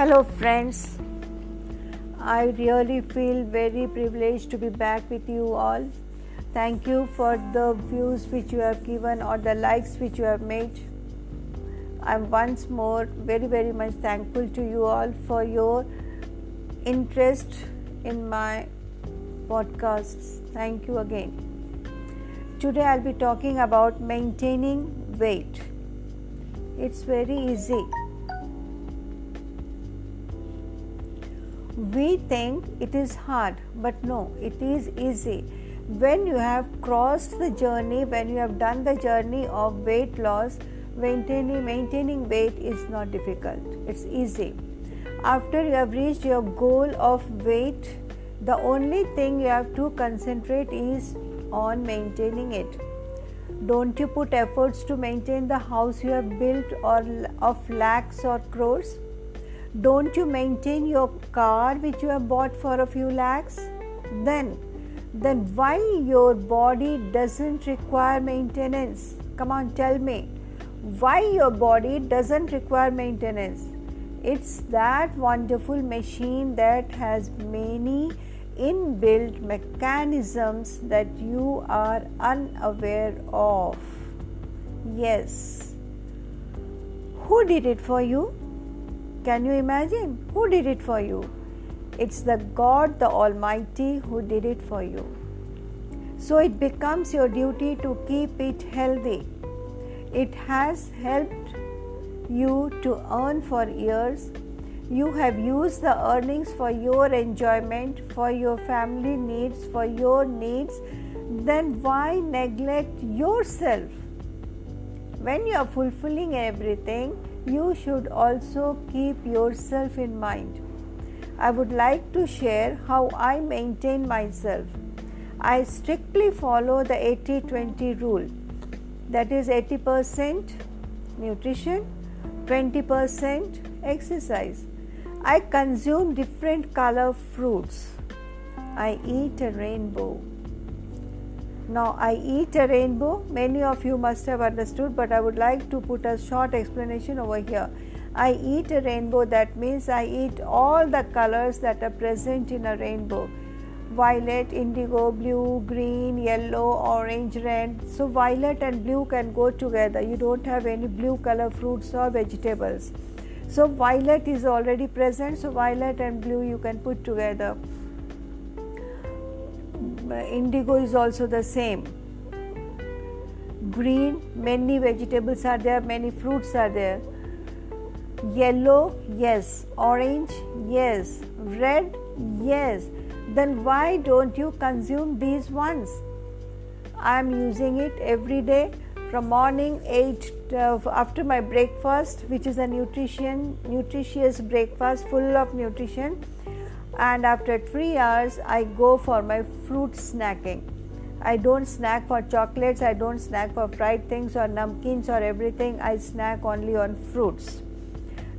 Hello, friends. I really feel very privileged to be back with you all. Thank you for the views which you have given or the likes which you have made. I'm once more very, very much thankful to you all for your interest in my podcasts. Thank you again. Today I'll be talking about maintaining weight. It's very easy. We think it is hard, but no, it is easy. When you have crossed the journey, when you have done the journey of weight loss, maintaining maintaining weight is not difficult. It's easy. After you have reached your goal of weight, the only thing you have to concentrate is on maintaining it. Don't you put efforts to maintain the house you have built or of lakhs or crores? Don't you maintain your car which you have bought for a few lakhs? Then then why your body doesn't require maintenance? Come on, tell me. Why your body doesn't require maintenance? It's that wonderful machine that has many inbuilt mechanisms that you are unaware of. Yes. Who did it for you? Can you imagine? Who did it for you? It's the God, the Almighty, who did it for you. So it becomes your duty to keep it healthy. It has helped you to earn for years you have used the earnings for your enjoyment, for your family needs, for your needs, then why neglect yourself? When you are fulfilling everything, you should also keep yourself in mind. I would like to share how I maintain myself. I strictly follow the 80 20 rule that is 80% nutrition, 20% exercise. I consume different color fruits. I eat a rainbow. Now, I eat a rainbow. Many of you must have understood, but I would like to put a short explanation over here. I eat a rainbow, that means I eat all the colors that are present in a rainbow violet, indigo, blue, green, yellow, orange, red. So, violet and blue can go together. You don't have any blue color fruits or vegetables. So violet is already present, so violet and blue you can put together. Indigo is also the same. Green, many vegetables are there, many fruits are there. Yellow, yes. Orange, yes. Red, yes. Then why don't you consume these ones? I am using it every day from morning 8 uh, after my breakfast which is a nutrition nutritious breakfast full of nutrition and after 3 hours i go for my fruit snacking. I don't snack for chocolates i don't snack for fried things or namkeens or everything. I snack only on fruits.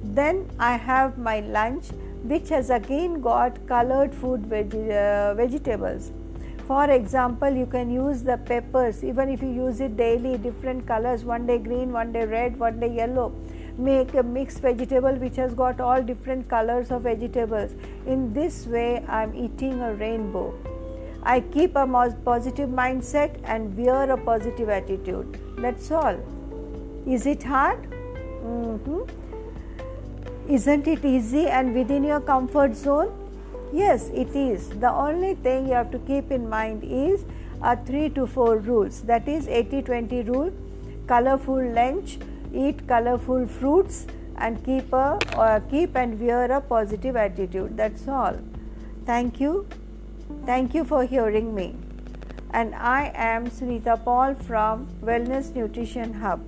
Then i have my lunch which has again got colored food veg- uh, vegetables. For example you can use the peppers. Even if you use it daily different colors one day green one day red one day yellow make a mixed vegetable which has got all different colors of vegetables. In this way i am eating a rainbow. I keep a positive mindset and wear a positive attitude. That's all. Is it hard? Mm-hmm. isn't it easy and within your comfort zone? Yes, it is. The only thing you have to keep in mind is a 3 to 4 rules. That is 80 20 rule, colorful lunch, eat colorful fruits and keep a uh, keep and wear a positive attitude. That's all. Thank you. Thank you for hearing me. And I am Sunita Paul from Wellness Nutrition Hub.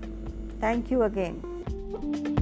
Thank you again.